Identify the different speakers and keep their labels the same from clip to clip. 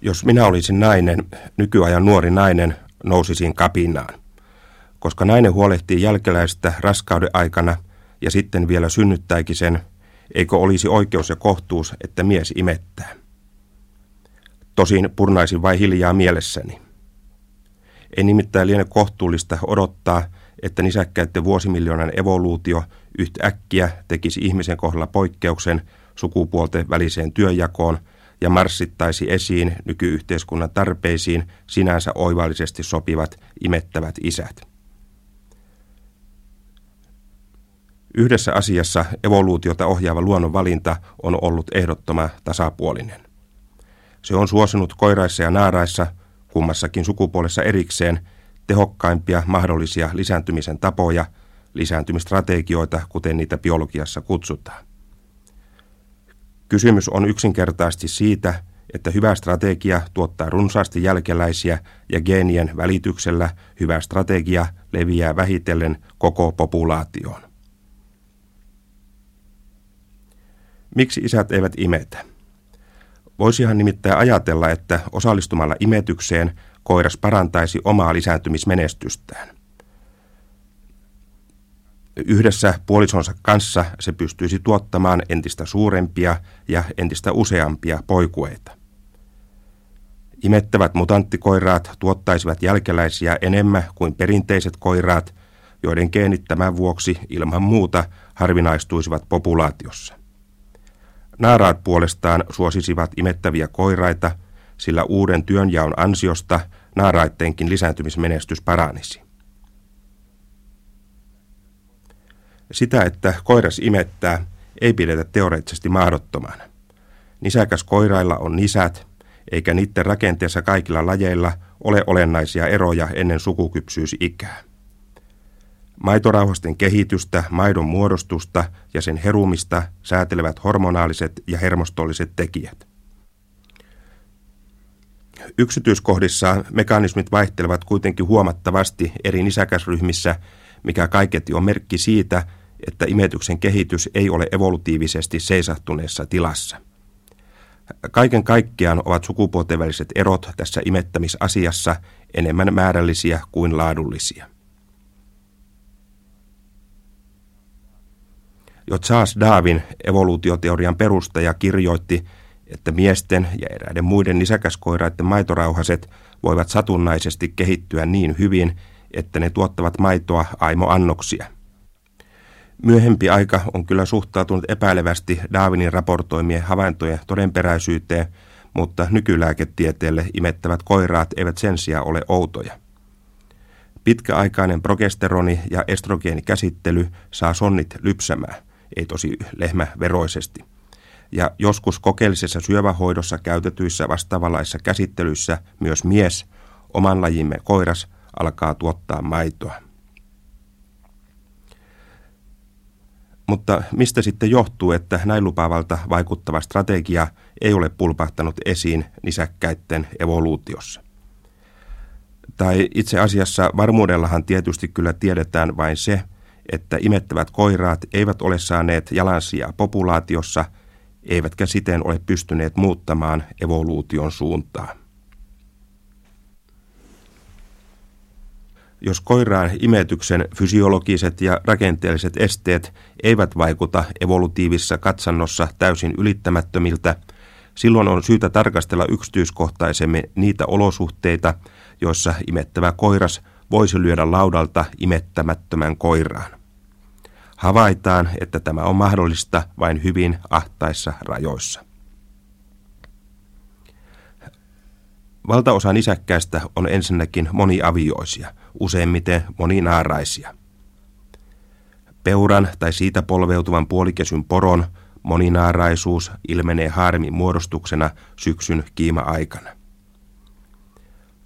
Speaker 1: Jos minä olisin nainen, nykyajan nuori nainen, nousisin kapinaan. Koska nainen huolehtii jälkeläistä raskauden aikana ja sitten vielä synnyttääkin sen, eikö olisi oikeus ja kohtuus, että mies imettää. Tosin purnaisin vai hiljaa mielessäni. Ei nimittäin liene kohtuullista odottaa, että nisäkkäiden vuosimiljoonan evoluutio yhtäkkiä tekisi ihmisen kohdalla poikkeuksen sukupuolten väliseen työnjakoon ja marssittaisi esiin nykyyhteiskunnan tarpeisiin sinänsä oivallisesti sopivat imettävät isät. Yhdessä asiassa evoluutiota ohjaava luonnonvalinta on ollut ehdottoma tasapuolinen. Se on suosinut koiraissa ja naaraissa, kummassakin sukupuolessa erikseen, tehokkaimpia mahdollisia lisääntymisen tapoja, lisääntymistrategioita, kuten niitä biologiassa kutsutaan. Kysymys on yksinkertaisesti siitä, että hyvä strategia tuottaa runsaasti jälkeläisiä ja geenien välityksellä hyvä strategia leviää vähitellen koko populaatioon. Miksi isät eivät imetä? Voisihan nimittäin ajatella, että osallistumalla imetykseen koiras parantaisi omaa lisääntymismenestystään. Yhdessä puolisonsa kanssa se pystyisi tuottamaan entistä suurempia ja entistä useampia poikueita. Imettävät mutanttikoiraat tuottaisivat jälkeläisiä enemmän kuin perinteiset koiraat, joiden geenit tämän vuoksi ilman muuta harvinaistuisivat populaatiossa. Naaraat puolestaan suosisivat imettäviä koiraita, sillä uuden työnjaon ansiosta naaraittenkin lisääntymismenestys paranisi. Sitä, että koiras imettää, ei pidetä teoreettisesti mahdottomana. Nisäkäs koirailla on nisät, eikä niiden rakenteessa kaikilla lajeilla ole olennaisia eroja ennen sukukypsyysikää. Maitorauhasten kehitystä, maidon muodostusta ja sen herumista säätelevät hormonaaliset ja hermostolliset tekijät. Yksityiskohdissaan mekanismit vaihtelevat kuitenkin huomattavasti eri nisäkäsryhmissä, mikä kaiketi on merkki siitä, että imetyksen kehitys ei ole evolutiivisesti seisahtuneessa tilassa. Kaiken kaikkiaan ovat sukupuolten väliset erot tässä imettämisasiassa enemmän määrällisiä kuin laadullisia. Jo Charles Darwin evoluutioteorian perustaja kirjoitti, että miesten ja eräiden muiden nisäkäskoiraiden maitorauhaset voivat satunnaisesti kehittyä niin hyvin, että ne tuottavat maitoa aimo-annoksia. Myöhempi aika on kyllä suhtautunut epäilevästi Darwinin raportoimien havaintojen todenperäisyyteen, mutta nykylääketieteelle imettävät koiraat eivät sen sijaan ole outoja. Pitkäaikainen progesteroni- ja estrogeenikäsittely saa sonnit lypsämään ei tosi lehmäveroisesti. Ja joskus kokeellisessa syövähoidossa käytetyissä vastaavanlaisissa käsittelyissä myös mies, oman lajimme koiras, alkaa tuottaa maitoa. Mutta mistä sitten johtuu, että näin lupaavalta vaikuttava strategia ei ole pulpahtanut esiin nisäkkäiden evoluutiossa? Tai itse asiassa varmuudellahan tietysti kyllä tiedetään vain se, että imettävät koiraat eivät ole saaneet jalansijaa populaatiossa, eivätkä siten ole pystyneet muuttamaan evoluution suuntaa. Jos koiraan imetyksen fysiologiset ja rakenteelliset esteet eivät vaikuta evolutiivisessa katsannossa täysin ylittämättömiltä, silloin on syytä tarkastella yksityiskohtaisemmin niitä olosuhteita, joissa imettävä koiras voisi lyödä laudalta imettämättömän koiraan havaitaan, että tämä on mahdollista vain hyvin ahtaissa rajoissa. Valtaosa nisäkkäistä on ensinnäkin moniavioisia, useimmiten moninaaraisia. Peuran tai siitä polveutuvan puolikesyn poron moninaaraisuus ilmenee haaremin muodostuksena syksyn kiima-aikana.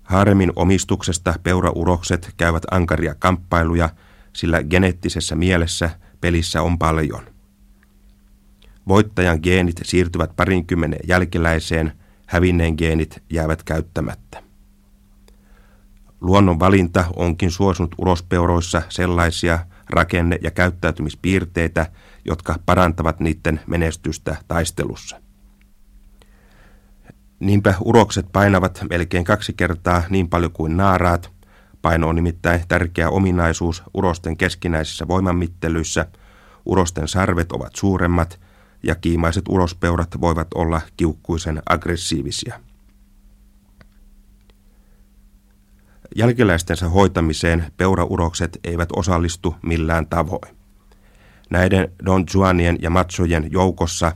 Speaker 1: Haaremin omistuksesta peuraurokset käyvät ankaria kamppailuja – sillä geneettisessä mielessä pelissä on paljon. Voittajan geenit siirtyvät parinkymmenen jälkeläiseen, hävinneen geenit jäävät käyttämättä. Luonnon valinta onkin suosunut ulospeuroissa sellaisia rakenne- ja käyttäytymispiirteitä, jotka parantavat niiden menestystä taistelussa. Niinpä urokset painavat melkein kaksi kertaa niin paljon kuin naaraat. Paino on nimittäin tärkeä ominaisuus urosten keskinäisissä voimanmittelyissä. Urosten sarvet ovat suuremmat ja kiimaiset urospeurat voivat olla kiukkuisen aggressiivisia. Jälkeläistensä hoitamiseen peuraurokset eivät osallistu millään tavoin. Näiden Don Juanien ja Matsojen joukossa,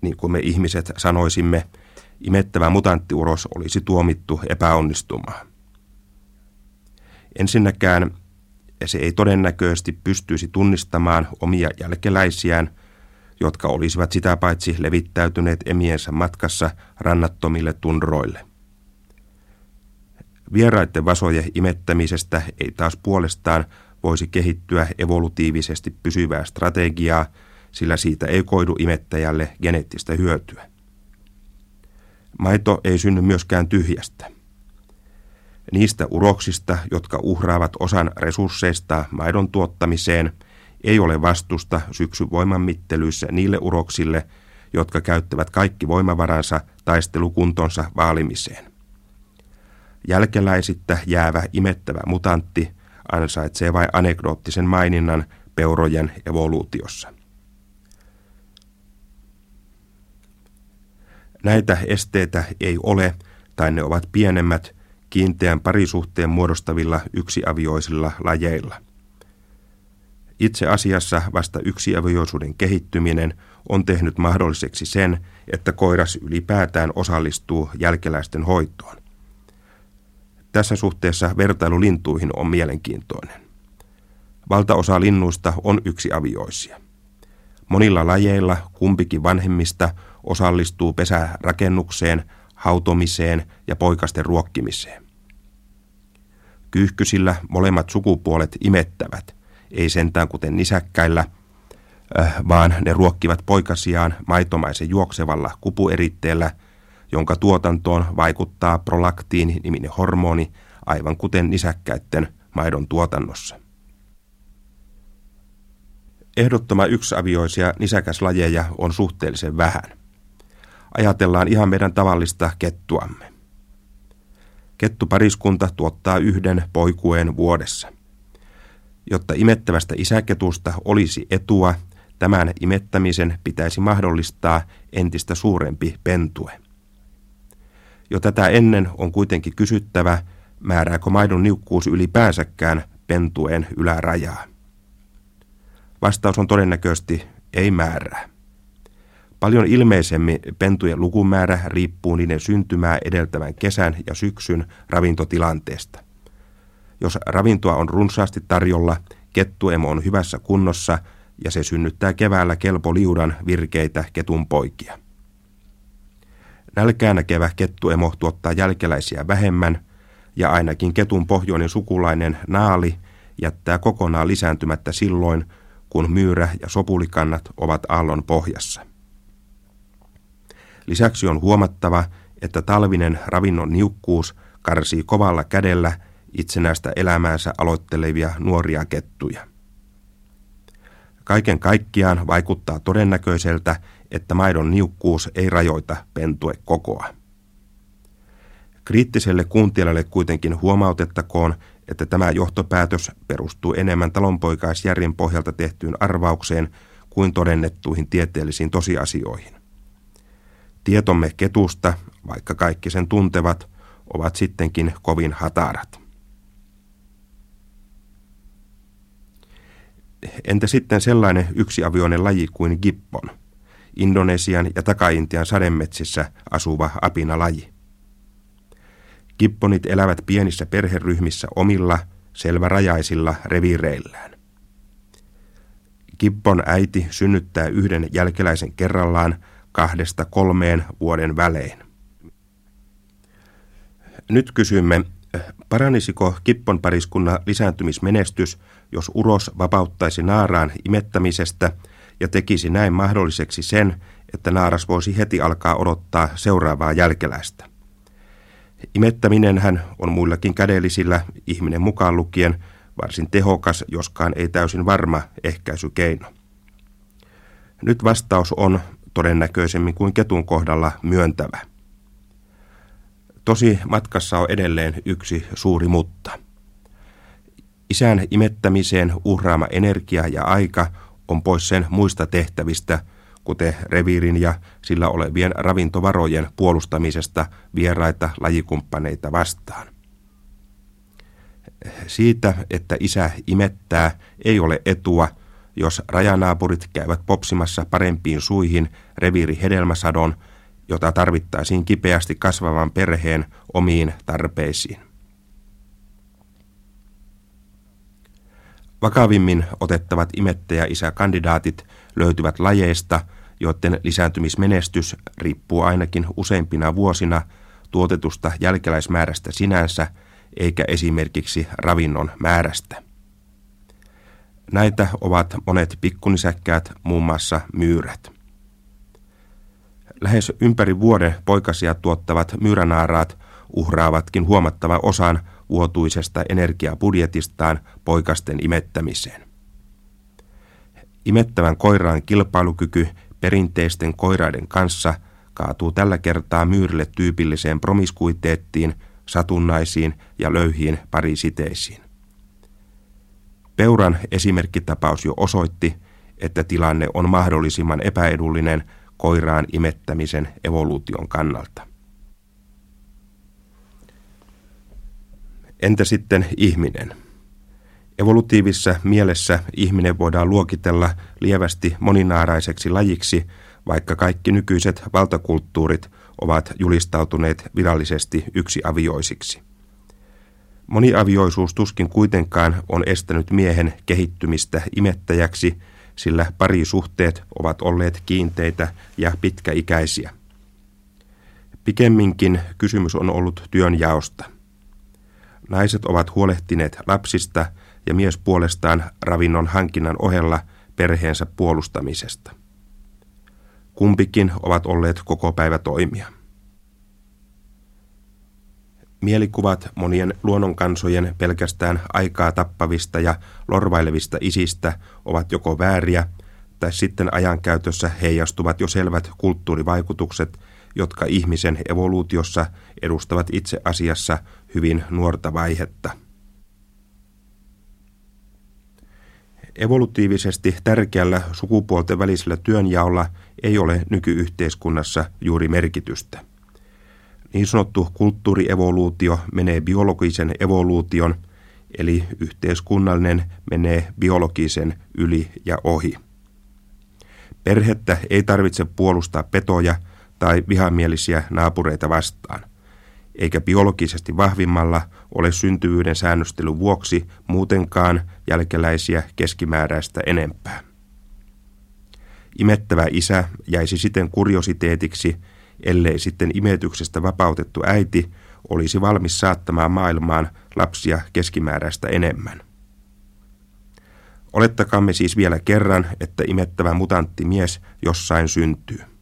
Speaker 1: niin kuin me ihmiset sanoisimme, imettävä mutanttiuros olisi tuomittu epäonnistumaan. Ensinnäkään se ei todennäköisesti pystyisi tunnistamaan omia jälkeläisiään, jotka olisivat sitä paitsi levittäytyneet emiensä matkassa rannattomille tundroille. Vieraiden vasojen imettämisestä ei taas puolestaan voisi kehittyä evolutiivisesti pysyvää strategiaa, sillä siitä ei koidu imettäjälle geneettistä hyötyä. Maito ei synny myöskään tyhjästä. Niistä uroksista, jotka uhraavat osan resursseista maidon tuottamiseen, ei ole vastusta syksyvoimanmittelyissä niille uroksille, jotka käyttävät kaikki voimavaransa taistelukuntonsa vaalimiseen. Jälkeläisittä jäävä imettävä mutantti ansaitsee vain anekdoottisen maininnan peurojen evoluutiossa. Näitä esteitä ei ole, tai ne ovat pienemmät kiinteän parisuhteen muodostavilla yksiavioisilla lajeilla. Itse asiassa vasta yksiavioisuuden kehittyminen on tehnyt mahdolliseksi sen, että koiras ylipäätään osallistuu jälkeläisten hoitoon. Tässä suhteessa vertailu lintuihin on mielenkiintoinen. Valtaosa linnuista on yksiavioisia. Monilla lajeilla kumpikin vanhemmista osallistuu pesärakennukseen, hautomiseen ja poikasten ruokkimiseen. Kyyhkysillä molemmat sukupuolet imettävät, ei sentään kuten nisäkkäillä, äh, vaan ne ruokkivat poikasiaan maitomaisen juoksevalla kupueritteellä, jonka tuotantoon vaikuttaa prolaktiin-niminen hormoni, aivan kuten nisäkkäiden maidon tuotannossa. Ehdottoma yksiavioisia nisäkäslajeja on suhteellisen vähän. Ajatellaan ihan meidän tavallista kettuamme. Kettupariskunta tuottaa yhden poikueen vuodessa. Jotta imettävästä isäketusta olisi etua, tämän imettämisen pitäisi mahdollistaa entistä suurempi pentue. Jo tätä ennen on kuitenkin kysyttävä, määrääkö maidon niukkuus ylipäänsäkään pentueen ylärajaa. Vastaus on todennäköisesti ei määrää. Paljon ilmeisemmin pentujen lukumäärä riippuu niiden syntymää edeltävän kesän ja syksyn ravintotilanteesta. Jos ravintoa on runsaasti tarjolla, kettuemo on hyvässä kunnossa ja se synnyttää keväällä kelpo liudan virkeitä ketun poikia. Nälkää näkevä kettuemo tuottaa jälkeläisiä vähemmän ja ainakin ketun pohjoinen sukulainen naali jättää kokonaan lisääntymättä silloin, kun myyrä ja sopulikannat ovat aallon pohjassa. Lisäksi on huomattava, että talvinen ravinnon niukkuus karsii kovalla kädellä itsenäistä elämäänsä aloittelevia nuoria kettuja. Kaiken kaikkiaan vaikuttaa todennäköiseltä, että maidon niukkuus ei rajoita pentue kokoa. Kriittiselle kuuntelijalle kuitenkin huomautettakoon, että tämä johtopäätös perustuu enemmän talonpoikaisjärjen pohjalta tehtyyn arvaukseen kuin todennettuihin tieteellisiin tosiasioihin. Tietomme ketusta, vaikka kaikki sen tuntevat, ovat sittenkin kovin hatarat. Entä sitten sellainen yksiavioinen laji kuin gippon, Indonesian ja Taka-Intian sademetsissä asuva apinalaji? Gipponit elävät pienissä perheryhmissä omilla, selvärajaisilla reviireillään. Gibbon äiti synnyttää yhden jälkeläisen kerrallaan kahdesta kolmeen vuoden välein. Nyt kysymme, paranisiko Kippon pariskunnan lisääntymismenestys, jos uros vapauttaisi naaraan imettämisestä ja tekisi näin mahdolliseksi sen, että naaras voisi heti alkaa odottaa seuraavaa jälkeläistä. Imettäminenhän on muillakin kädellisillä, ihminen mukaan lukien, varsin tehokas, joskaan ei täysin varma ehkäisykeino. Nyt vastaus on todennäköisemmin kuin ketun kohdalla myöntävä. Tosi matkassa on edelleen yksi suuri mutta. Isän imettämiseen uhraama energia ja aika on pois sen muista tehtävistä, kuten reviirin ja sillä olevien ravintovarojen puolustamisesta vieraita lajikumppaneita vastaan. Siitä, että isä imettää, ei ole etua, jos rajanaapurit käyvät popsimassa parempiin suihin reviiri hedelmäsadon, jota tarvittaisiin kipeästi kasvavan perheen omiin tarpeisiin. Vakavimmin otettavat imettäjä-isä-kandidaatit löytyvät lajeista, joiden lisääntymismenestys riippuu ainakin useimpina vuosina tuotetusta jälkeläismäärästä sinänsä, eikä esimerkiksi ravinnon määrästä. Näitä ovat monet pikkunisäkkäät, muun muassa myyrät. Lähes ympäri vuoden poikasia tuottavat myyränaaraat uhraavatkin huomattavan osan vuotuisesta energiabudjetistaan poikasten imettämiseen. Imettävän koiraan kilpailukyky perinteisten koiraiden kanssa kaatuu tällä kertaa myyrille tyypilliseen promiskuiteettiin, satunnaisiin ja löyhiin parisiteisiin. Peuran esimerkkitapaus jo osoitti, että tilanne on mahdollisimman epäedullinen koiraan imettämisen evoluution kannalta. Entä sitten ihminen? Evolutiivisessa mielessä ihminen voidaan luokitella lievästi moninaaraiseksi lajiksi, vaikka kaikki nykyiset valtakulttuurit ovat julistautuneet virallisesti yksiavioisiksi. Moniavioisuus tuskin kuitenkaan on estänyt miehen kehittymistä imettäjäksi, sillä parisuhteet ovat olleet kiinteitä ja pitkäikäisiä. Pikemminkin kysymys on ollut työnjaosta. Naiset ovat huolehtineet lapsista ja mies puolestaan ravinnon hankinnan ohella perheensä puolustamisesta. Kumpikin ovat olleet koko päivä toimia. Mielikuvat monien luonnonkansojen pelkästään aikaa tappavista ja lorvailevista isistä ovat joko vääriä, tai sitten ajankäytössä heijastuvat jo selvät kulttuurivaikutukset, jotka ihmisen evoluutiossa edustavat itse asiassa hyvin nuorta vaihetta. Evolutiivisesti tärkeällä sukupuolten välisellä työnjaolla ei ole nykyyhteiskunnassa juuri merkitystä. Niin sanottu kulttuurievoluutio menee biologisen evoluution, eli yhteiskunnallinen menee biologisen yli ja ohi. Perhettä ei tarvitse puolustaa petoja tai vihamielisiä naapureita vastaan, eikä biologisesti vahvimmalla ole syntyvyyden säännöstelyn vuoksi muutenkaan jälkeläisiä keskimääräistä enempää. Imettävä isä jäisi siten kuriositeetiksi, ellei sitten imetyksestä vapautettu äiti olisi valmis saattamaan maailmaan lapsia keskimääräistä enemmän. Olettakaamme siis vielä kerran, että imettävä mutantti mies jossain syntyy.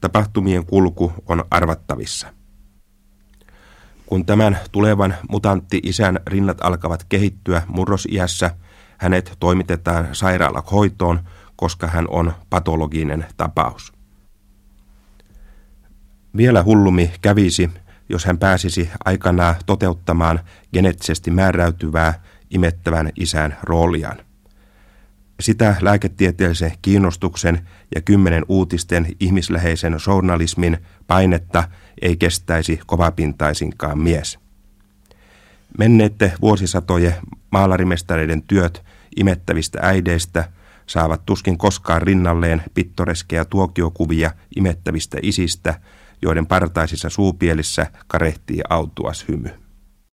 Speaker 1: Tapahtumien kulku on arvattavissa. Kun tämän tulevan mutantti-isän rinnat alkavat kehittyä murrosiässä, hänet toimitetaan sairaalahoitoon, koska hän on patologinen tapaus. Vielä hullumi kävisi, jos hän pääsisi aikanaan toteuttamaan geneettisesti määräytyvää imettävän isän rooliaan. Sitä lääketieteellisen kiinnostuksen ja kymmenen uutisten ihmisläheisen journalismin painetta ei kestäisi kovapintaisinkaan mies. Menneette vuosisatoje maalarimestareiden työt imettävistä äideistä saavat tuskin koskaan rinnalleen pittoreskeja tuokiokuvia imettävistä isistä, joiden partaisissa suupielissä karehtii autuas hymy.